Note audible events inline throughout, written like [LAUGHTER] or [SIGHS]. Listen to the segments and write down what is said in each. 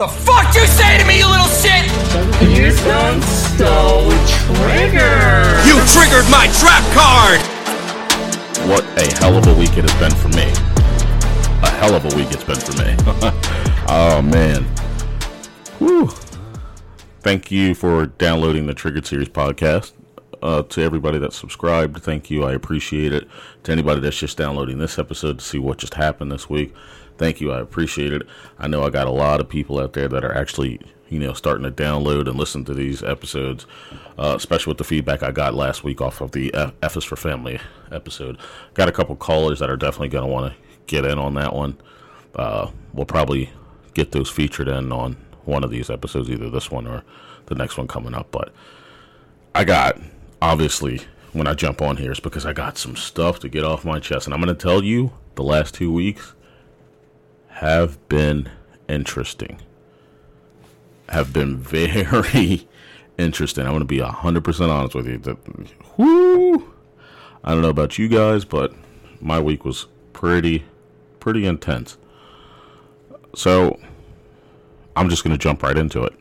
The fuck you say to me, you little shit? Houston stole trigger. You triggered my trap card! What a hell of a week it has been for me. A hell of a week it's been for me. [LAUGHS] oh man. Whew. Thank you for downloading the Triggered Series podcast. Uh, to everybody that subscribed, thank you. I appreciate it. To anybody that's just downloading this episode to see what just happened this week, thank you. I appreciate it. I know I got a lot of people out there that are actually, you know, starting to download and listen to these episodes, uh, especially with the feedback I got last week off of the F, F is for Family episode. Got a couple callers that are definitely going to want to get in on that one. Uh, we'll probably get those featured in on one of these episodes, either this one or the next one coming up. But I got, obviously, when I jump on here, it's because I got some stuff to get off my chest. And I'm going to tell you the last two weeks have been interesting. Have been very [LAUGHS] interesting. I'm going to be 100% honest with you. Whoo, I don't know about you guys, but my week was pretty, pretty intense. So, I'm just going to jump right into it.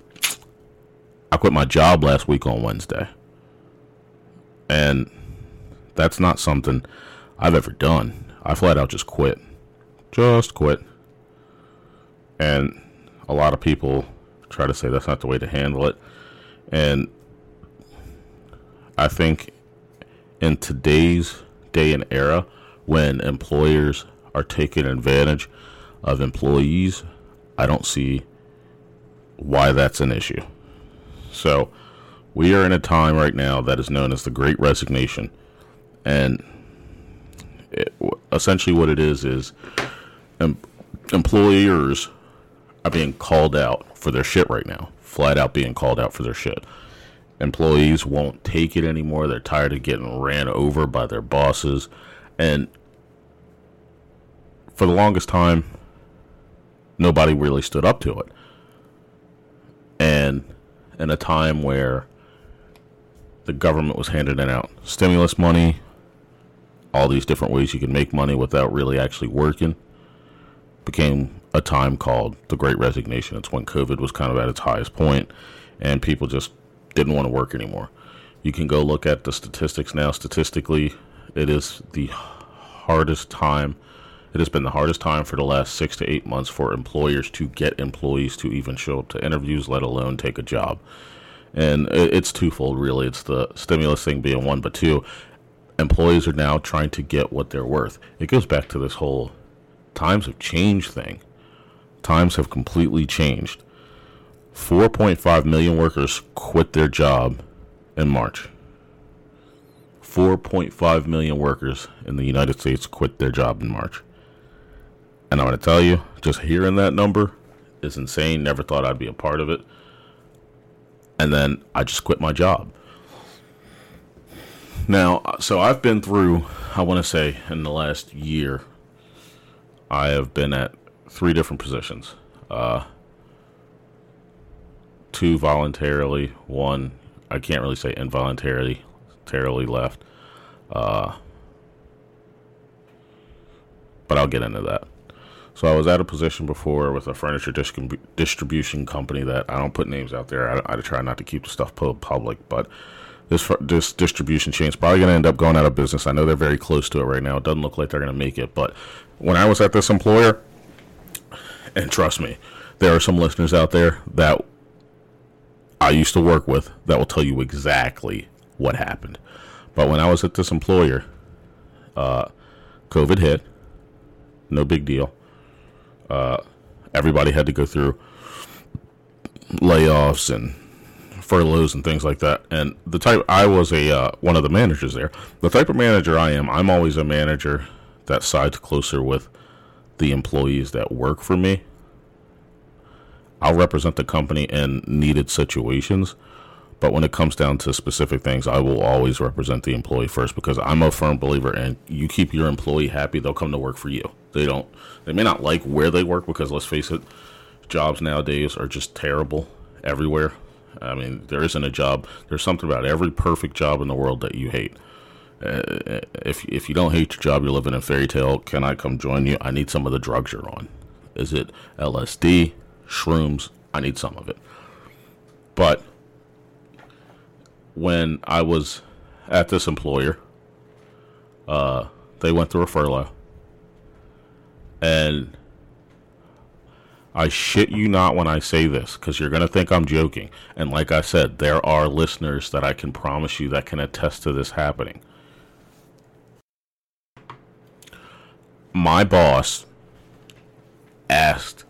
I quit my job last week on Wednesday. And that's not something I've ever done. I flat out just quit. Just quit. And a lot of people try to say that's not the way to handle it. And I think in today's day and era, when employers are taking advantage of employees, I don't see why that's an issue. So, we are in a time right now that is known as the Great Resignation. And it, essentially, what it is is em- employers are being called out for their shit right now. Flat out being called out for their shit. Employees won't take it anymore. They're tired of getting ran over by their bosses. And for the longest time, nobody really stood up to it. And in a time where the government was handing out stimulus money, all these different ways you can make money without really actually working, became a time called the Great Resignation. It's when COVID was kind of at its highest point, and people just didn't want to work anymore. You can go look at the statistics now. Statistically, it is the hardest time. It has been the hardest time for the last six to eight months for employers to get employees to even show up to interviews, let alone take a job. And it's twofold, really. It's the stimulus thing being one, but two, employees are now trying to get what they're worth. It goes back to this whole times have changed thing. Times have completely changed. 4.5 million workers quit their job in March. 4.5 million workers in the United States quit their job in March. And I'm going to tell you, just hearing that number is insane. Never thought I'd be a part of it. And then I just quit my job. Now, so I've been through, I want to say, in the last year, I have been at three different positions. Uh, two voluntarily, one I can't really say involuntarily, voluntarily left. Uh, but I'll get into that. So I was at a position before with a furniture distribution company that I don't put names out there. I, I try not to keep the stuff public, but this this distribution chain is probably going to end up going out of business. I know they're very close to it right now. It doesn't look like they're going to make it, but when I was at this employer, and trust me, there are some listeners out there that I used to work with that will tell you exactly what happened. But when I was at this employer, uh, COVID hit. No big deal. Uh, everybody had to go through layoffs and furloughs and things like that. And the type I was a uh, one of the managers there. The type of manager I am, I'm always a manager that sides closer with the employees that work for me. I'll represent the company in needed situations, but when it comes down to specific things, I will always represent the employee first because I'm a firm believer in you keep your employee happy, they'll come to work for you. They don't they may not like where they work because let's face it, jobs nowadays are just terrible everywhere. I mean, there isn't a job. There's something about every perfect job in the world that you hate. Uh, if if you don't hate your job, you're living in a fairy tale. Can I come join you? I need some of the drugs you're on. Is it LSD, shrooms, I need some of it. But when I was at this employer, uh, they went through a furlough. And I shit you not when I say this, because you're going to think I'm joking. And like I said, there are listeners that I can promise you that can attest to this happening. My boss asked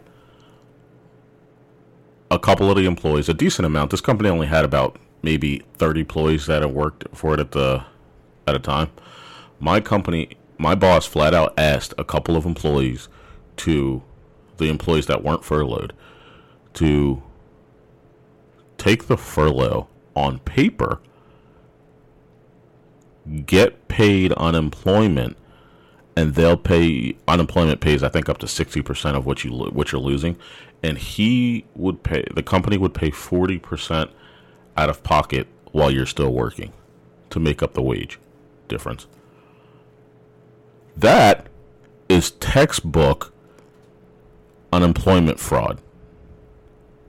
a couple of the employees, a decent amount. This company only had about maybe 30 employees that had worked for it at the at a time. My company, my boss flat out asked a couple of employees to the employees that weren't furloughed to take the furlough on paper, get paid unemployment, and they'll pay unemployment pays I think up to sixty percent of what you what you're losing, and he would pay the company would pay forty percent out of pocket while you're still working to make up the wage difference. That is textbook unemployment fraud.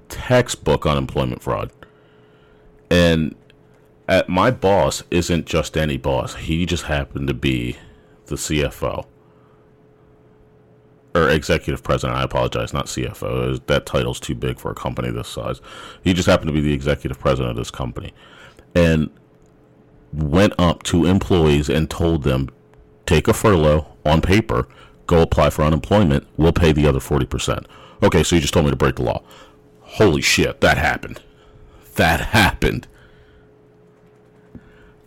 Textbook unemployment fraud. And at my boss isn't just any boss. He just happened to be the CFO or executive president. I apologize, not CFO. That title's too big for a company this size. He just happened to be the executive president of this company, and went up to employees and told them, take a furlough on paper, go apply for unemployment. We'll pay the other forty percent. Okay, so you just told me to break the law. Holy shit, that happened. That [LAUGHS] happened.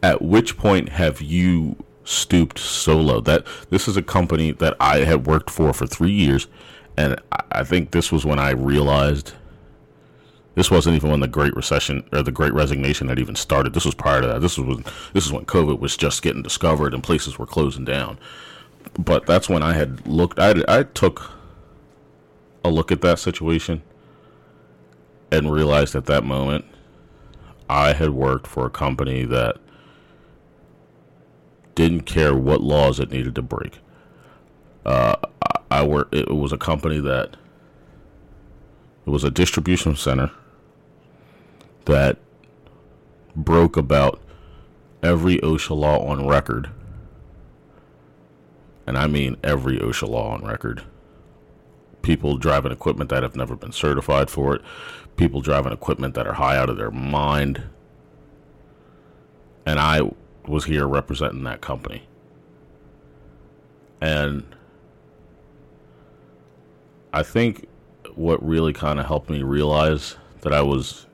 At which point have you stooped so low. That this is a company that I had worked for for three years, and I think this was when I realized this wasn't even when the Great Recession or the Great Resignation had even started. This was prior to that. This was when, this is when COVID was just getting discovered and places were closing down. But that's when I had looked. I I took a look at that situation and realized at that moment I had worked for a company that didn't care what laws it needed to break. Uh, I, I work. It was a company that it was a distribution center that broke about every OSHA law on record, and I mean every OSHA law on record. People driving equipment that have never been certified for it, people driving equipment that are high out of their mind, and I was here representing that company. And I think what really kind of helped me realize that I was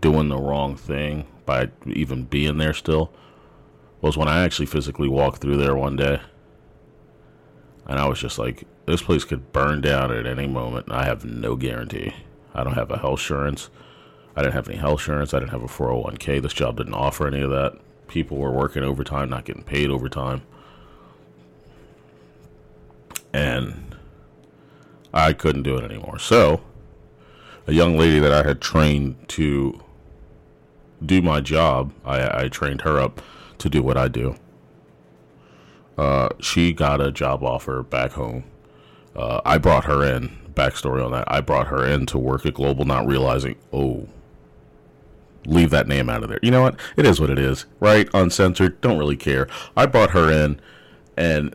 doing the wrong thing by even being there still was when I actually physically walked through there one day. And I was just like, this place could burn down at any moment. I have no guarantee. I don't have a health insurance. I didn't have any health insurance. I didn't have a 401k. This job didn't offer any of that people were working overtime, not getting paid overtime. And I couldn't do it anymore. So, a young lady that I had trained to do my job, I, I trained her up to do what I do. Uh, she got a job offer back home. Uh, I brought her in. Backstory on that: I brought her in to work at Global, not realizing, oh, leave that name out of there. You know what? It is what it is, right? Uncensored. Don't really care. I brought her in, and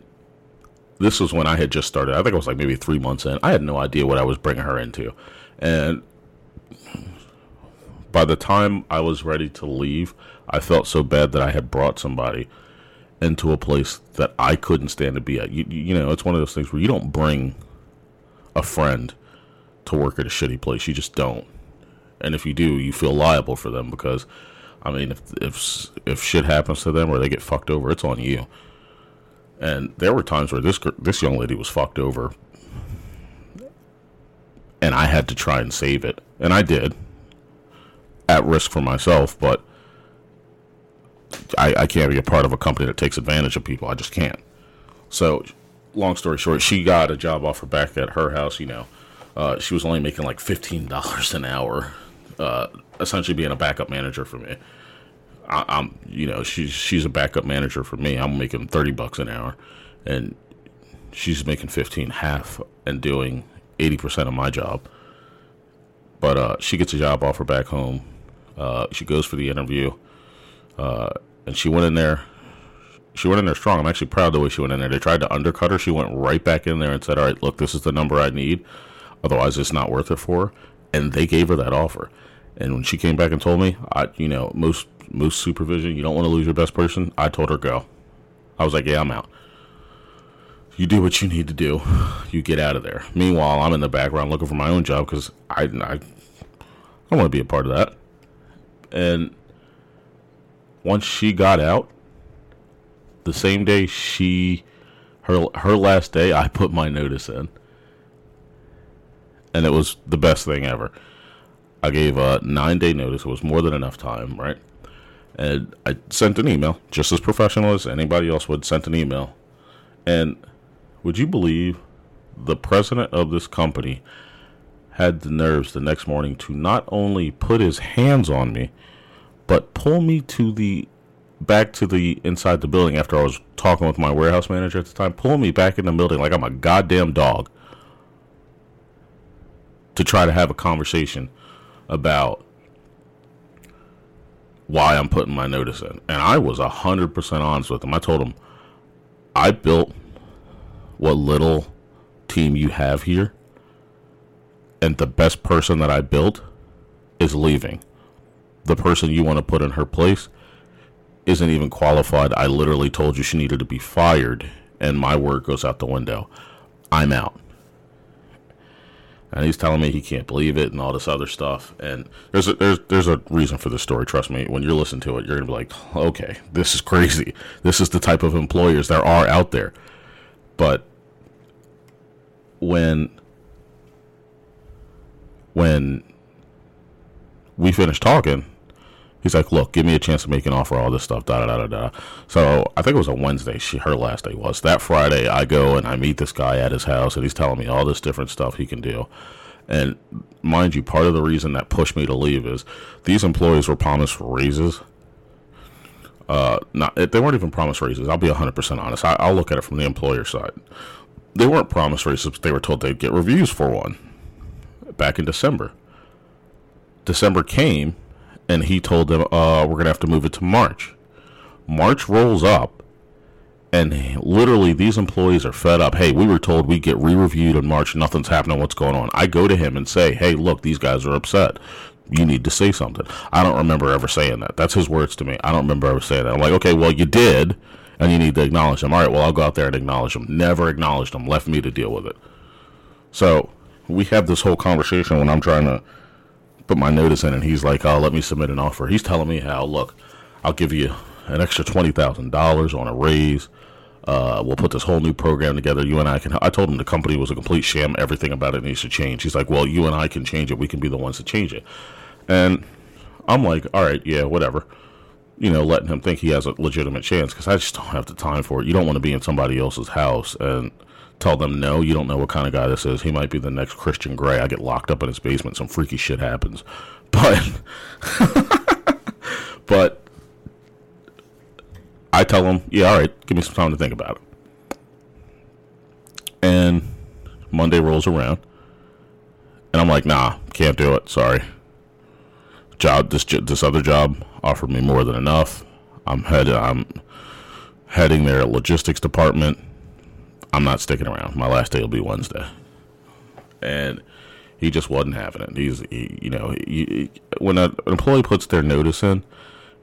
this was when I had just started. I think it was like maybe three months in. I had no idea what I was bringing her into, and by the time I was ready to leave, I felt so bad that I had brought somebody into a place that I couldn't stand to be at. You, you know, it's one of those things where you don't bring a friend to work at a shitty place. You just don't and if you do, you feel liable for them because, I mean, if if if shit happens to them or they get fucked over, it's on you. And there were times where this this young lady was fucked over, and I had to try and save it, and I did, at risk for myself, but. I, I can't be a part of a company that takes advantage of people. I just can't. So, long story short, she got a job offer back at her house. You know, uh, she was only making like fifteen dollars an hour uh, essentially being a backup manager for me. I, am you know, she's she's a backup manager for me. I'm making thirty bucks an hour, and she's making fifteen half and doing eighty percent of my job. But uh, she gets a job offer back home. Uh, she goes for the interview, uh, and she went in there. She went in there strong. I'm actually proud of the way she went in there. They tried to undercut her. She went right back in there and said, "All right, look, this is the number I need. Otherwise, it's not worth it for her." And they gave her that offer. And when she came back and told me, I, you know, most most supervision, you don't want to lose your best person. I told her go. I was like, yeah, I'm out. You do what you need to do. You get out of there. Meanwhile, I'm in the background looking for my own job because I, I, I don't want to be a part of that. And once she got out, the same day she, her her last day, I put my notice in, and it was the best thing ever. I gave a nine day notice. It was more than enough time, right? And I sent an email, just as professional as anybody else would. Sent an email, and would you believe the president of this company had the nerves the next morning to not only put his hands on me, but pull me to the back to the inside the building after I was talking with my warehouse manager at the time, pull me back in the building like I'm a goddamn dog to try to have a conversation about why I'm putting my notice in. And I was 100% honest with him. I told him, I built what little team you have here, and the best person that I built is leaving. The person you want to put in her place isn't even qualified. I literally told you she needed to be fired, and my word goes out the window. I'm out and he's telling me he can't believe it and all this other stuff. And there's a, there's there's a reason for this story. Trust me. When you're listening to it, you're gonna be like, okay, this is crazy. This is the type of employers there are out there. But when when we finished talking, he's like, "Look, give me a chance to make an offer. All this stuff, da da da da." da. So I think it was a Wednesday. She her last day was that Friday. I go and I meet this guy at his house, and he's telling me all this different stuff he can do. And mind you, part of the reason that pushed me to leave is these employees were promised raises. Uh, not they weren't even promised raises. I'll be hundred percent honest. I, I'll look at it from the employer side. They weren't promised raises. They were told they'd get reviews for one back in December. December came and he told them, uh, we're going to have to move it to March. March rolls up, and literally these employees are fed up. Hey, we were told we get re reviewed in March, nothing's happening, what's going on? I go to him and say, hey, look, these guys are upset. You need to say something. I don't remember ever saying that. That's his words to me. I don't remember ever saying that. I'm like, okay, well, you did, and you need to acknowledge them. All right, well, I'll go out there and acknowledge them. Never acknowledged them, left me to deal with it. So we have this whole conversation when I'm trying to put my notice in, and he's like, "Oh, let me submit an offer." He's telling me how, look, I'll give you an extra twenty thousand dollars on a raise. Uh, we'll put this whole new program together. You and I can. I told him the company was a complete sham. Everything about it needs to change. He's like, well, you and I can change it. We can be the ones to change it. And I'm like, all right, yeah, whatever. You know, letting him think he has a legitimate chance because I just don't have the time for it. You don't want to be in somebody else's house and tell them no, you don't know what kind of guy this is. He might be the next Christian Grey. I get locked up in his basement, some freaky shit happens. [LAUGHS] But but I tell him, yeah, all right, give me some time to think about it. And Monday rolls around, and I'm like, nah, can't do it. Sorry. Job this this other job offered me more than enough. I'm head I'm heading their logistics department I'm not sticking around. My last day will be Wednesday. And he just wasn't having it. He's, he, you know, he, when an employee puts their notice in,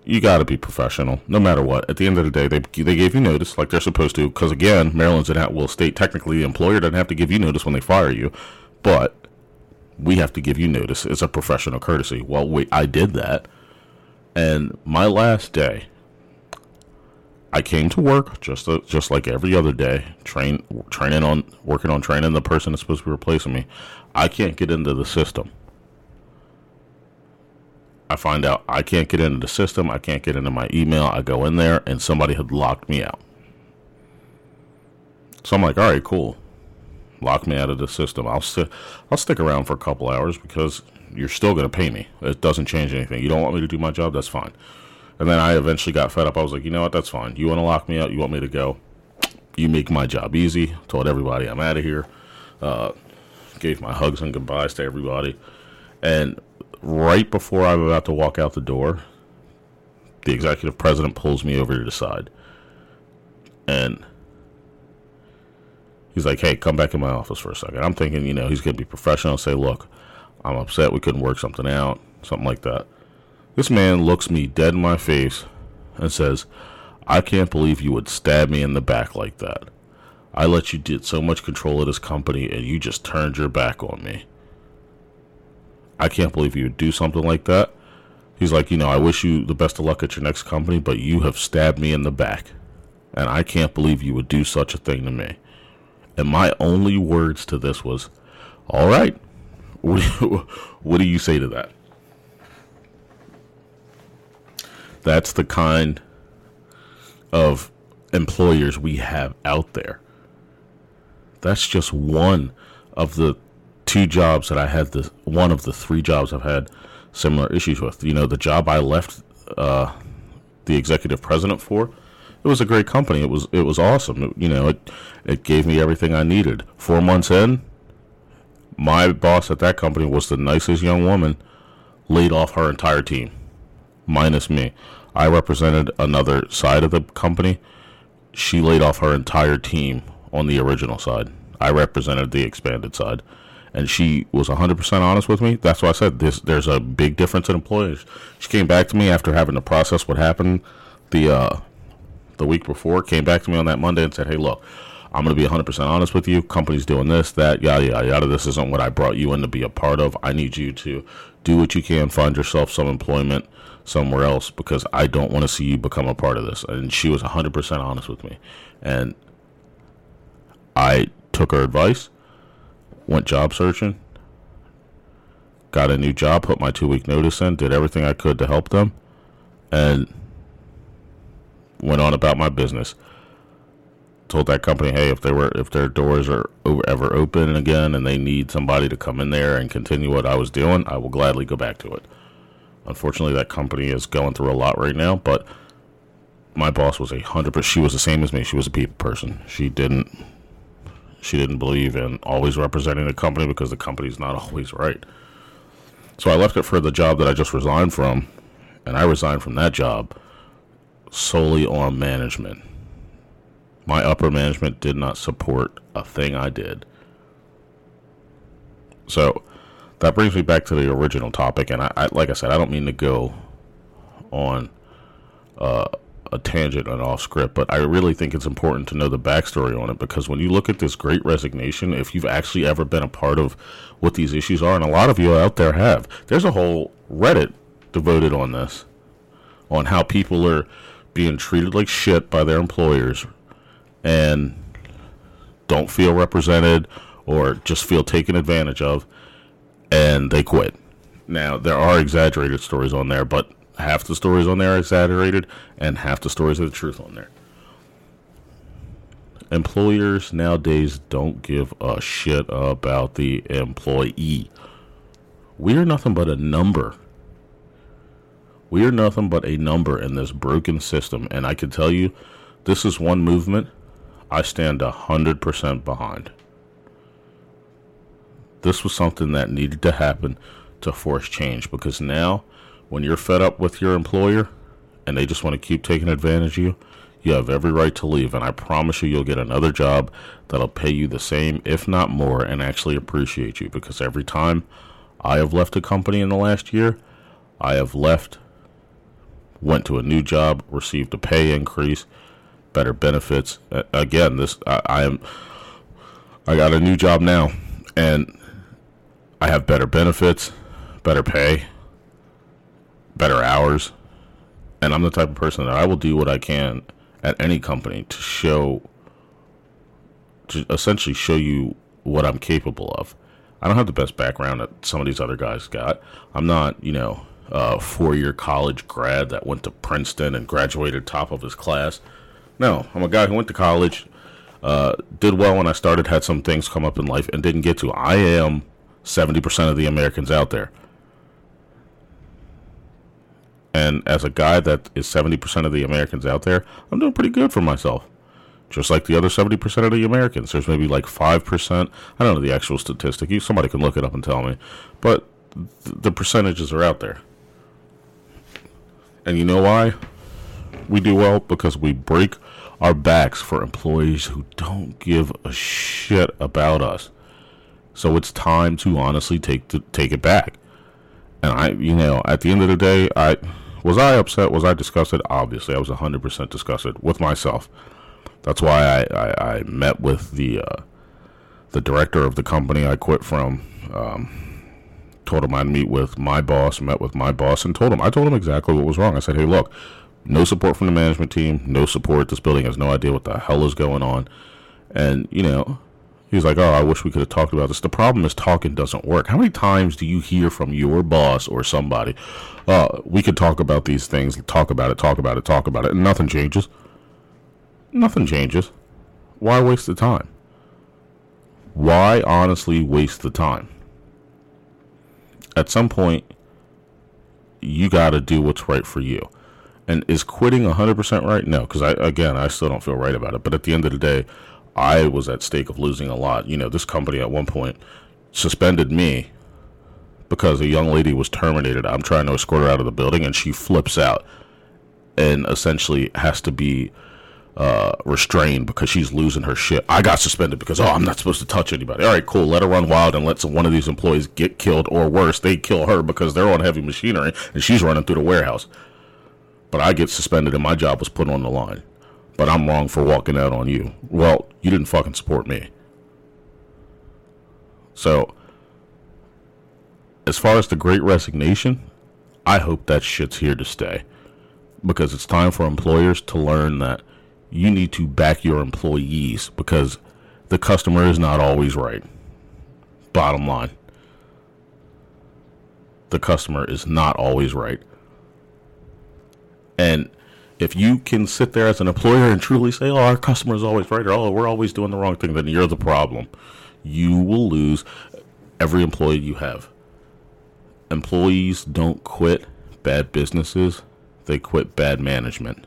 you got to be professional, no matter what. At the end of the day, they they gave you notice like they're supposed to, because again, Maryland's an at-will state. Technically, the employer doesn't have to give you notice when they fire you, but we have to give you notice. It's a professional courtesy. Well, wait, I did that, and my last day I came to work just uh, just like every other day, train training on working on training the person that's supposed to be replacing me. I can't get into the system. I find out I can't get into the system. I can't get into my email. I go in there and somebody had locked me out. So I'm like, all right, cool. Lock me out of the system. I'll sit. I'll stick around for a couple hours because you're still going to pay me. It doesn't change anything. You don't want me to do my job. That's fine. And then I eventually got fed up. I was like, you know what? That's fine. You want to lock me out? You want me to go? You make my job easy. Told everybody I'm out of here. Uh, gave my hugs and goodbyes to everybody. And right before I'm about to walk out the door, the executive president pulls me over to the side. And he's like, hey, come back in my office for a second. I'm thinking, you know, he's going to be professional say, look, I'm upset we couldn't work something out, something like that. This man looks me dead in my face and says, I can't believe you would stab me in the back like that. I let you get so much control of this company and you just turned your back on me. I can't believe you would do something like that. He's like, you know, I wish you the best of luck at your next company, but you have stabbed me in the back. And I can't believe you would do such a thing to me. And my only words to this was, all right, what do you, [LAUGHS] what do you say to that? That's the kind of employers we have out there. That's just one of the two jobs that I had the one of the three jobs I've had similar issues with. You know, the job I left uh, the executive president for, it was a great company. It was it was awesome. It, you know, it it gave me everything I needed. Four months in, my boss at that company was the nicest young woman, laid off her entire team, minus me. I represented another side of the company. She laid off her entire team on the original side. I represented the expanded side. And she was 100% honest with me. That's why I said this. There's a big difference in employees. She came back to me after having to process what happened the uh, the week before. Came back to me on that Monday and said, "Hey, look, I'm going to be 100% honest with you. Company's doing this, that, yada, yada, yada. This isn't what I brought you in to be a part of. I need you to do what you can, find yourself some employment somewhere else because I don't want to see you become a part of this. And she was 100% honest with me. And I took her advice, went job searching, got a new job, put my two week notice in, did everything I could to help them, and went on about my business. Told that company, hey, if they were if their doors are ever open again and they need somebody to come in there and continue what I was doing, I will gladly go back to it. Unfortunately, that company is going through a lot right now, but my boss was a hundred percent. She was the same as me. She was a people person. She didn't she didn't believe in always representing the company because the company's not always right. So I left it for the job that I just resigned from, and I resigned from that job solely on management. My upper management did not support a thing I did. So that brings me back to the original topic, and I, I like I said, I don't mean to go on uh, a tangent and off script, but I really think it's important to know the backstory on it because when you look at this great resignation, if you've actually ever been a part of what these issues are, and a lot of you out there have, there's a whole Reddit devoted on this, on how people are being treated like shit by their employers and don't feel represented or just feel taken advantage of and they quit. Now, there are exaggerated stories on there, but half the stories on there are exaggerated and half the stories are the truth on there. Employers nowadays don't give a shit about the employee. We are nothing but a number. We are nothing but a number in this broken system, and I can tell you, this is one movement I stand a hundred percent behind. This was something that needed to happen to force change because now when you're fed up with your employer and they just want to keep taking advantage of you, you have every right to leave. And I promise you, you'll get another job that'll pay you the same, if not more, and actually appreciate you. Because every time I have left a company in the last year, I have left, went to a new job, received a pay increase, better benefits. Again, this I, I am. I got a new job now, and I have better benefits, better pay, better hours, and I'm the type of person that I will do what I can at any company to show, to essentially show you what I'm capable of. I don't have the best background that some of these other guys got. I'm not, you know, a four year college grad that went to Princeton and graduated top of his class. No, I'm a guy who went to college, uh, did well when I started, had some things come up in life, and didn't get to. I am 70% of the Americans out there. And as a guy that is 70% of the Americans out there, I'm doing pretty good for myself. Just like the other 70% of the Americans. There's maybe like 5%. I don't know the actual statistic. Somebody can look it up and tell me. But th- the percentages are out there. And you know why we do well? Because we break our backs for employees who don't give a shit about us. So it's time to honestly take to take it back. And I, you know, at the end of the day, I was I upset? Was I disgusted? Obviously, I was hundred percent disgusted with myself. That's why I, I, I met with the uh, the director of the company I quit from. Um, told him I'd meet with my boss, met with my boss, and told him I told him exactly what was wrong. I said, "Hey, look, no support from the management team, no support. This building has no idea what the hell is going on." And you know, he's like, "Oh, I wish we could have talked about this." The problem is talking doesn't work. How many times do you hear from your boss or somebody, "Uh, we could talk about these things, talk about it, talk about it, talk about it," and nothing changes? Nothing changes. Why waste the time? Why honestly waste the time? at some point you got to do what's right for you. And is quitting 100% right? No, because I again, I still don't feel right about it. But at the end of the day, I was at stake of losing a lot. You know, this company at one point suspended me because a young lady was terminated. I'm trying to escort her out of the building, and she flips out and essentially has to be uh, restrained because she's losing her shit. I got suspended because oh, I'm not supposed to touch anybody. All right, cool. Let her run wild and let some, one of these employees get killed, or worse, they kill her because they're on heavy machinery and she's running through the warehouse. But I get suspended and my job was put on the line. But I'm wrong for walking out on you. Well, you didn't fucking support me. So, as far as the Great Resignation, I hope that shit's here to stay because it's time for employers to learn that you need to back your employees because the customer is not always right. Bottom line. The customer is not always right. And if you can sit there as an employer and truly say, oh, our customer is always right, or oh, we're always doing the wrong thing, then you're the problem. You will lose every employee you have. Employees don't quit bad businesses, they quit bad management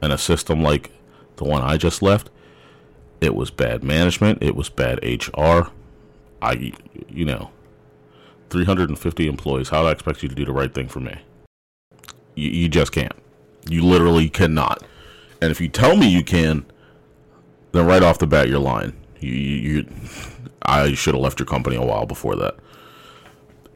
and a system like the one I just left, it was bad management, it was bad HR. I, you know, 350 employees. How do I expect you to do the right thing for me? You, you just can't. You literally cannot. And if you tell me you can, then right off the bat you're lying. You, you, you I should have left your company a while before that.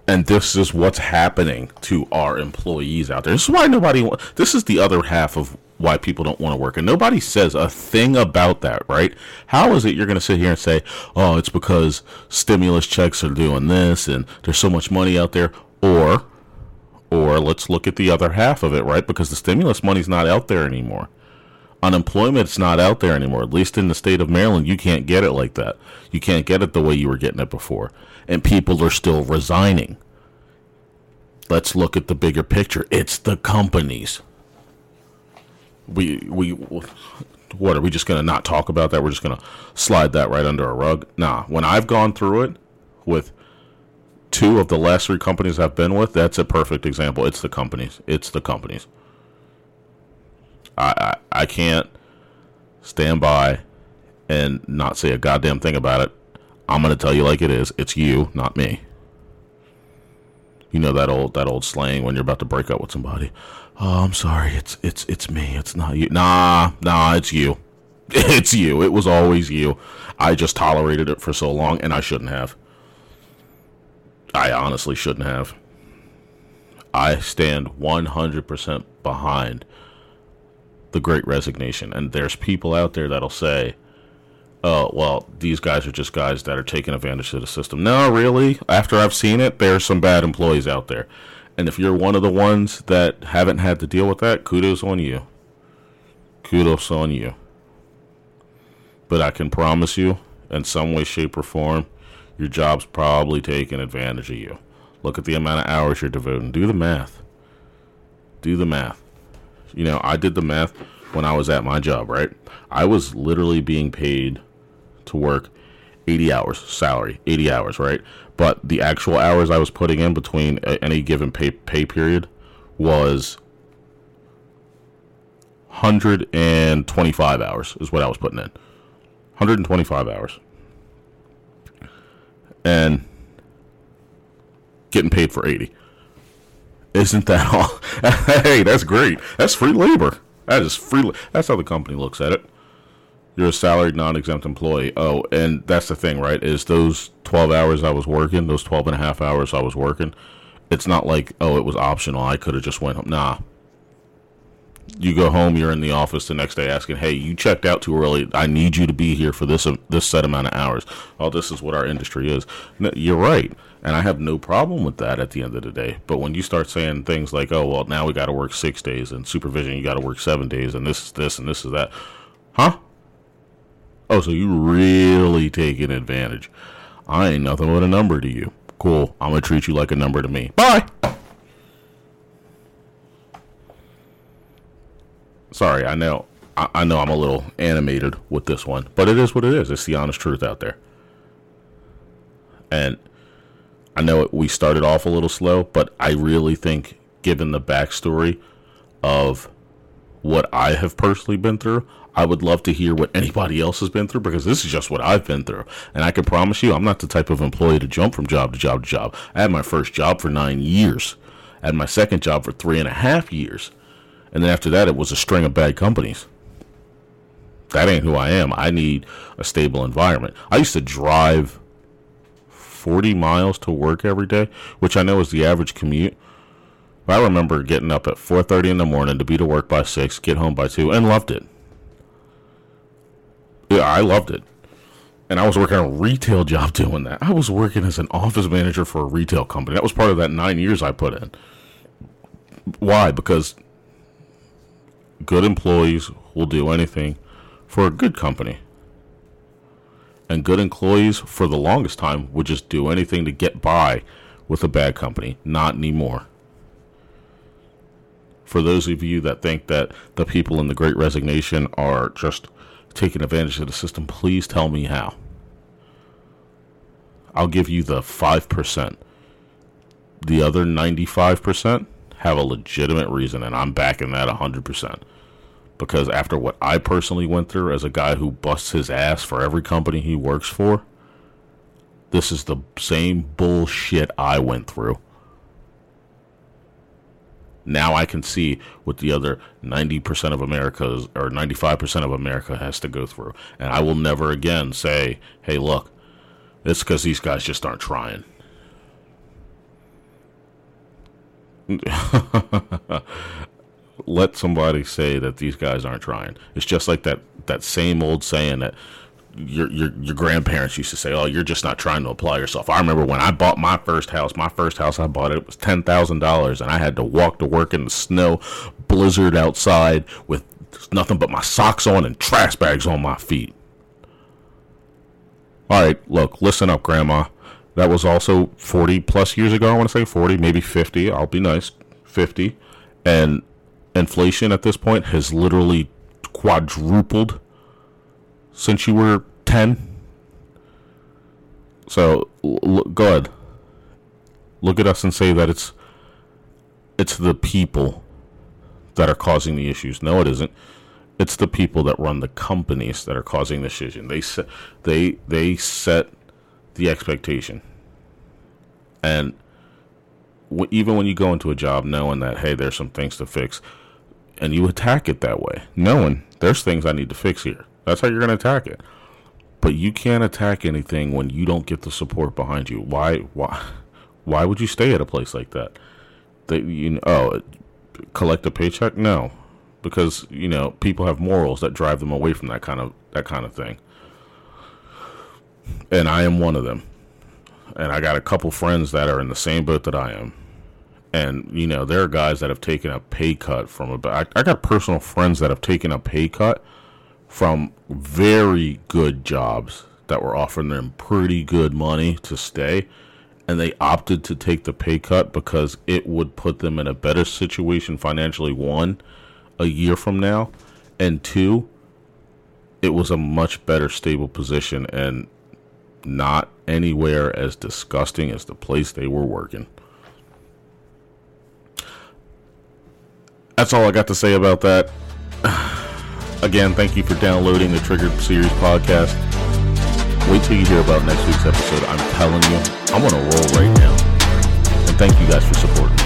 And this is what's happening to our employees out there. This is why nobody. This is the other half of why people don't want to work. And nobody says a thing about that, right? How is it you're going to sit here and say, oh, it's because stimulus checks are doing this and there's so much money out there? Or, or let's look at the other half of it, right? Because the stimulus money's not out there anymore. Unemployment's not out there anymore. At least in the state of Maryland, you can't get it like that. You can't get it the way you were getting it before. And people are still resigning. Let's look at the bigger picture. It's the companies we we what are we just gonna not talk about that? We're just gonna slide that right under a rug? Nah. When I've gone through it with two of the last three companies I've been with, that's a perfect example. It's the companies. It's the companies. I I, I can't stand by and not say a goddamn thing about it. I'm gonna tell you like it is. It's you, not me. You know that old that old slang when you're about to break up with somebody. Oh, I'm sorry. It's it's it's me. It's not you. Nah, nah, it's you. [LAUGHS] It's you. It was always you. I just tolerated it for so long and I shouldn't have. I honestly shouldn't have. I stand 100% behind the great resignation. And there's people out there that'll say, oh, well, these guys are just guys that are taking advantage of the system. No, really. After I've seen it, there's some bad employees out there. And if you're one of the ones that haven't had to deal with that, kudos on you. Kudos on you. But I can promise you, in some way, shape, or form, your job's probably taking advantage of you. Look at the amount of hours you're devoting. Do the math. Do the math. You know, I did the math when I was at my job, right? I was literally being paid to work 80 hours salary, 80 hours, right? But the actual hours I was putting in between any given pay pay period was 125 hours is what I was putting in. 125 hours. And getting paid for 80. Isn't that all? [LAUGHS] hey, that's great. That's free labor. That is free. That's how the company looks at it. You're a salaried, non-exempt employee. Oh, and that's the thing, right? Is those 12 hours I was working, those 12 and a half hours I was working, it's not like, oh, it was optional. I could have just went home. Nah. You go home, you're in the office the next day asking, hey, you checked out too early. I need you to be here for this, uh, this set amount of hours. Oh, this is what our industry is. No, you're right. And I have no problem with that at the end of the day. But when you start saying things like, oh, well, now we got to work six days, and supervision, you got to work seven days, and this is this, and this is that. Huh? Oh, so you really taking advantage. I ain't nothing but a number to you. Cool. I'm to treat you like a number to me. Bye. Sorry, I know. I, I know I'm a little animated with this one, but it is what it is. It's the honest truth out there. And I know it, we started off a little slow, but I really think, given the backstory of what I have personally been through, I would love to hear what anybody else has been through because this is just what I've been through. And I can promise you, I'm not the type of employee to jump from job to job to job. I had my first job for nine years, I had my second job for three and a half years. And then after that, it was a string of bad companies. That ain't who I am. I need a stable environment. I used to drive 40 miles to work every day, which I know is the average commute. But I remember getting up at 4:30 in the morning to be to work by 6, get home by 2 and loved it. Yeah, I loved it. And I was working a retail job doing that. I was working as an office manager for a retail company. That was part of that 9 years I put in. Why? Because good employees will do anything for a good company. And good employees, for the longest time, would just do anything to get by with a bad company. Not anymore. For those of you that think that the people in the Great Resignation are just taking advantage of the system, please tell me how. I'll give you the 5%. The other 95% have a legitimate reason, and I'm backing that 100% because after what I personally went through as a guy who busts his ass for every company he works for, this is the same bullshit I went through. Now I can see what the other 90% of America's or 95% of America has to go through. And I will never again say, hey, look, it's because these guys just aren't trying. [LAUGHS] let somebody say that these guys aren't trying. It's just like that that same old saying that your your your grandparents used to say, "Oh, you're just not trying to apply yourself." I remember when I bought my first house. My first house I bought it was ten thousand dollars, and I had to walk to work in the snow, blizzard outside with nothing but my socks on and trash bags on my feet. All right, look, listen up, Grandma. That was also forty plus years ago. I want to say forty, maybe fifty. I'll be nice, fifty, and inflation at this point has literally quadrupled since you were 10. So l- go ahead. Look at us and say that it's it's the people that are causing the issues. No, it isn't. It's the people that run the companies that are causing the issues. They set they they set the expectation, and w- even when you go into a job knowing that hey, there's some things to fix, and you attack it that way, knowing there's things I need to fix here. That's how you're going to attack it. But you can't attack anything when you don't get the support behind you. Why? Why? Why would you stay at a place like that? That you oh, collect a paycheck? No, because you know people have morals that drive them away from that kind of that kind of thing. And I am one of them. And I got a couple friends that are in the same boat that I am and you know there are guys that have taken a pay cut from a. I, I got personal friends that have taken a pay cut from very good jobs that were offering them pretty good money to stay and they opted to take the pay cut because it would put them in a better situation financially one a year from now and two it was a much better stable position and not anywhere as disgusting as the place they were working that's all I got to say about that. [SIGHS] Again, thank you for downloading the Triggered Series podcast. Wait till you hear about next week's episode. I'm telling you, I'm on a roll right now. And thank you guys for supporting.